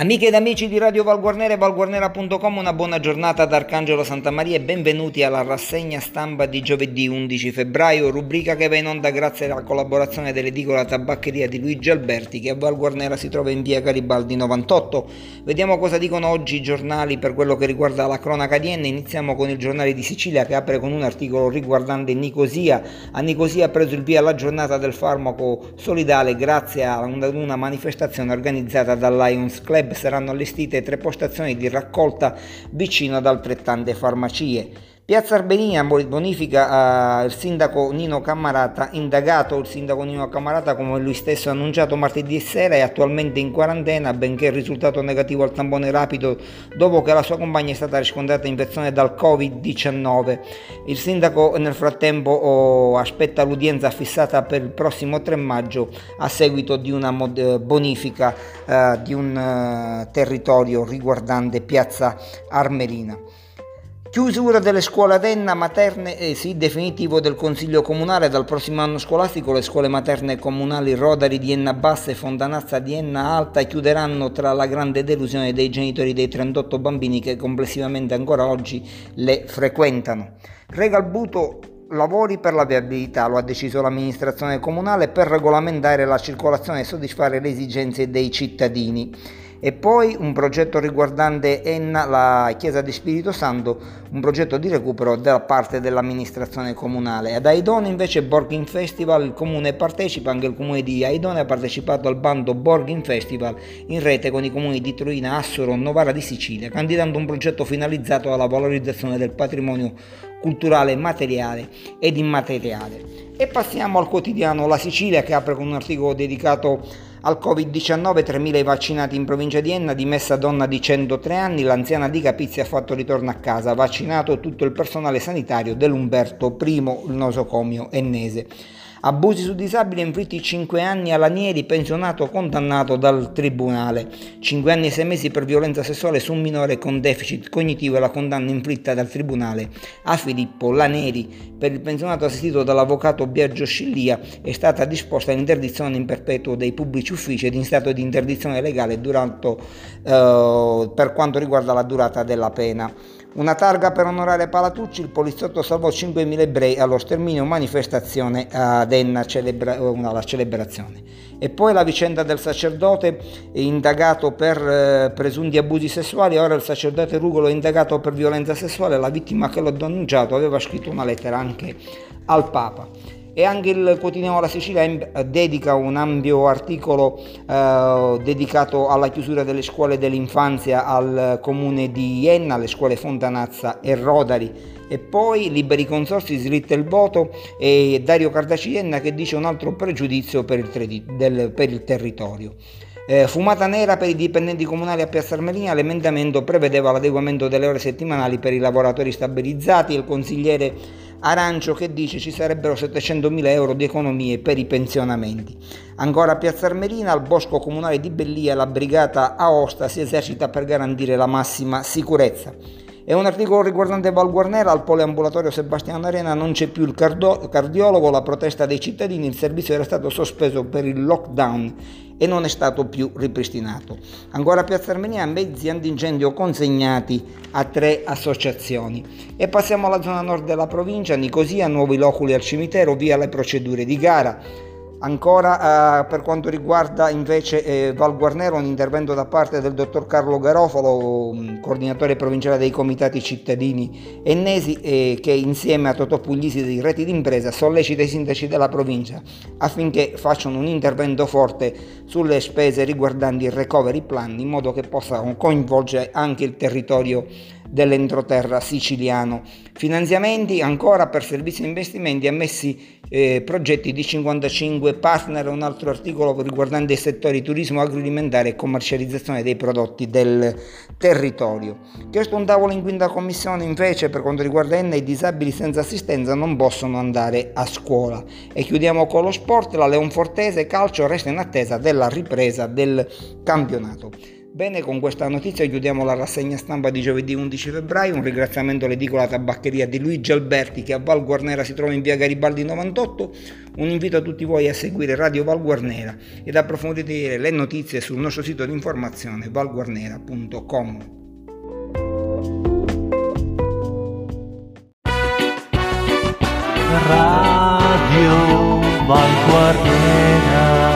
Amiche ed amici di Radio Valguarnera e valguarnera.com, una buona giornata da Arcangelo Santa Maria e benvenuti alla rassegna stampa di giovedì 11 febbraio, rubrica che va in onda grazie alla collaborazione dell'edicola tabaccheria di Luigi Alberti che a Valguarnera si trova in via Garibaldi 98. Vediamo cosa dicono oggi i giornali per quello che riguarda la cronaca di Enne. Iniziamo con il giornale di Sicilia che apre con un articolo riguardante Nicosia. A Nicosia ha preso il via la giornata del farmaco solidale grazie a una manifestazione organizzata dal Lions Club saranno allestite tre postazioni di raccolta vicino ad altrettante farmacie. Piazza Arbenina bonifica uh, il sindaco Nino Cammarata, indagato il sindaco Nino Cammarata come lui stesso ha annunciato martedì sera è attualmente in quarantena benché risultato negativo al tampone rapido dopo che la sua compagna è stata riscontrata infezione dal Covid-19. Il sindaco nel frattempo oh, aspetta l'udienza fissata per il prossimo 3 maggio a seguito di una mod- bonifica uh, di un uh, territorio riguardante Piazza Armerina. Chiusura delle scuole ad Enna materne, eh sì, definitivo del Consiglio Comunale. Dal prossimo anno scolastico le scuole materne comunali Rodari di Enna Bassa e Fontanazza di Enna Alta chiuderanno tra la grande delusione dei genitori dei 38 bambini che complessivamente ancora oggi le frequentano. Regalbuto lavori per la viabilità, lo ha deciso l'amministrazione comunale per regolamentare la circolazione e soddisfare le esigenze dei cittadini e poi un progetto riguardante Enna, la chiesa di Spirito Santo, un progetto di recupero da parte dell'amministrazione comunale. Ad Aidone invece Borghin Festival, il comune partecipa, anche il comune di Aidone ha partecipato al bando Borghin Festival in rete con i comuni di Troina, Assoro, Novara di Sicilia, candidando un progetto finalizzato alla valorizzazione del patrimonio culturale materiale ed immateriale. E passiamo al quotidiano La Sicilia che apre con un articolo dedicato al Covid-19, 3.000 i vaccinati in provincia di Enna, dimessa donna di 103 anni, l'anziana di Capizia ha fatto ritorno a casa, vaccinato tutto il personale sanitario dell'Umberto I, il nosocomio ennese. Abusi su disabili inflitti 5 anni a Lanieri, pensionato condannato dal tribunale. 5 anni e 6 mesi per violenza sessuale su un minore con deficit cognitivo e la condanna inflitta dal tribunale a Filippo Lanieri. Per il pensionato assistito dall'avvocato Biagio Scillia è stata disposta l'interdizione in perpetuo dei pubblici uffici ed in stato di interdizione legale durante, eh, per quanto riguarda la durata della pena. Una targa per onorare Palatucci, il poliziotto salvò 5.000 ebrei allo sterminio, manifestazione ad Enna, celebra- una, la celebrazione. E poi la vicenda del sacerdote indagato per eh, presunti abusi sessuali, ora il sacerdote Rugolo è indagato per violenza sessuale, la vittima che l'ha denunciato aveva scritto una lettera anche al Papa e anche il quotidiano La Sicilia dedica un ampio articolo eh, dedicato alla chiusura delle scuole dell'infanzia al comune di Ienna, le scuole Fontanazza e Rodari e poi Liberi Consorsi slitta il voto e Dario Cardacienna che dice un altro pregiudizio per il, del, per il territorio. Eh, fumata nera per i dipendenti comunali a Piazza Armerina, l'emendamento prevedeva l'adeguamento delle ore settimanali per i lavoratori stabilizzati, il consigliere Arancio che dice ci sarebbero 700.000 euro di economie per i pensionamenti. Ancora a Piazza Armerina, al bosco comunale di Bellia, la brigata Aosta si esercita per garantire la massima sicurezza. E un articolo riguardante Val Guarnera, al poliambulatorio Sebastiano Arena non c'è più il cardiologo, la protesta dei cittadini, il servizio era stato sospeso per il lockdown e non è stato più ripristinato. Ancora a Piazza Armenia, mezzi antincendio consegnati a tre associazioni. E passiamo alla zona nord della provincia, Nicosia, nuovi loculi al cimitero, via le procedure di gara. Ancora eh, per quanto riguarda invece eh, Val Guarnero, un intervento da parte del dottor Carlo Garofalo, coordinatore provinciale dei comitati cittadini ennesi, eh, che insieme a Totò Puglisi di Reti d'Impresa sollecita i sindaci della provincia affinché facciano un intervento forte sulle spese riguardanti il recovery plan in modo che possano coinvolgere anche il territorio dell'entroterra siciliano. Finanziamenti ancora per servizi e investimenti ammessi eh, progetti di 55 partner, un altro articolo riguardante i settori turismo agroalimentare e commercializzazione dei prodotti del territorio. Chiesto un tavolo in quinta commissione invece per quanto riguarda Enna i disabili senza assistenza non possono andare a scuola. E chiudiamo con lo sport, la Leonfortese calcio resta in attesa della ripresa del campionato. Bene, con questa notizia chiudiamo la rassegna stampa di giovedì 11 febbraio. Un ringraziamento all'edicola tabaccheria di Luigi Alberti che a Val Guarnera si trova in via Garibaldi 98. Un invito a tutti voi a seguire Radio Val Guarnera ed approfondire le notizie sul nostro sito di informazione valguarnera.com. Radio Val Guarnera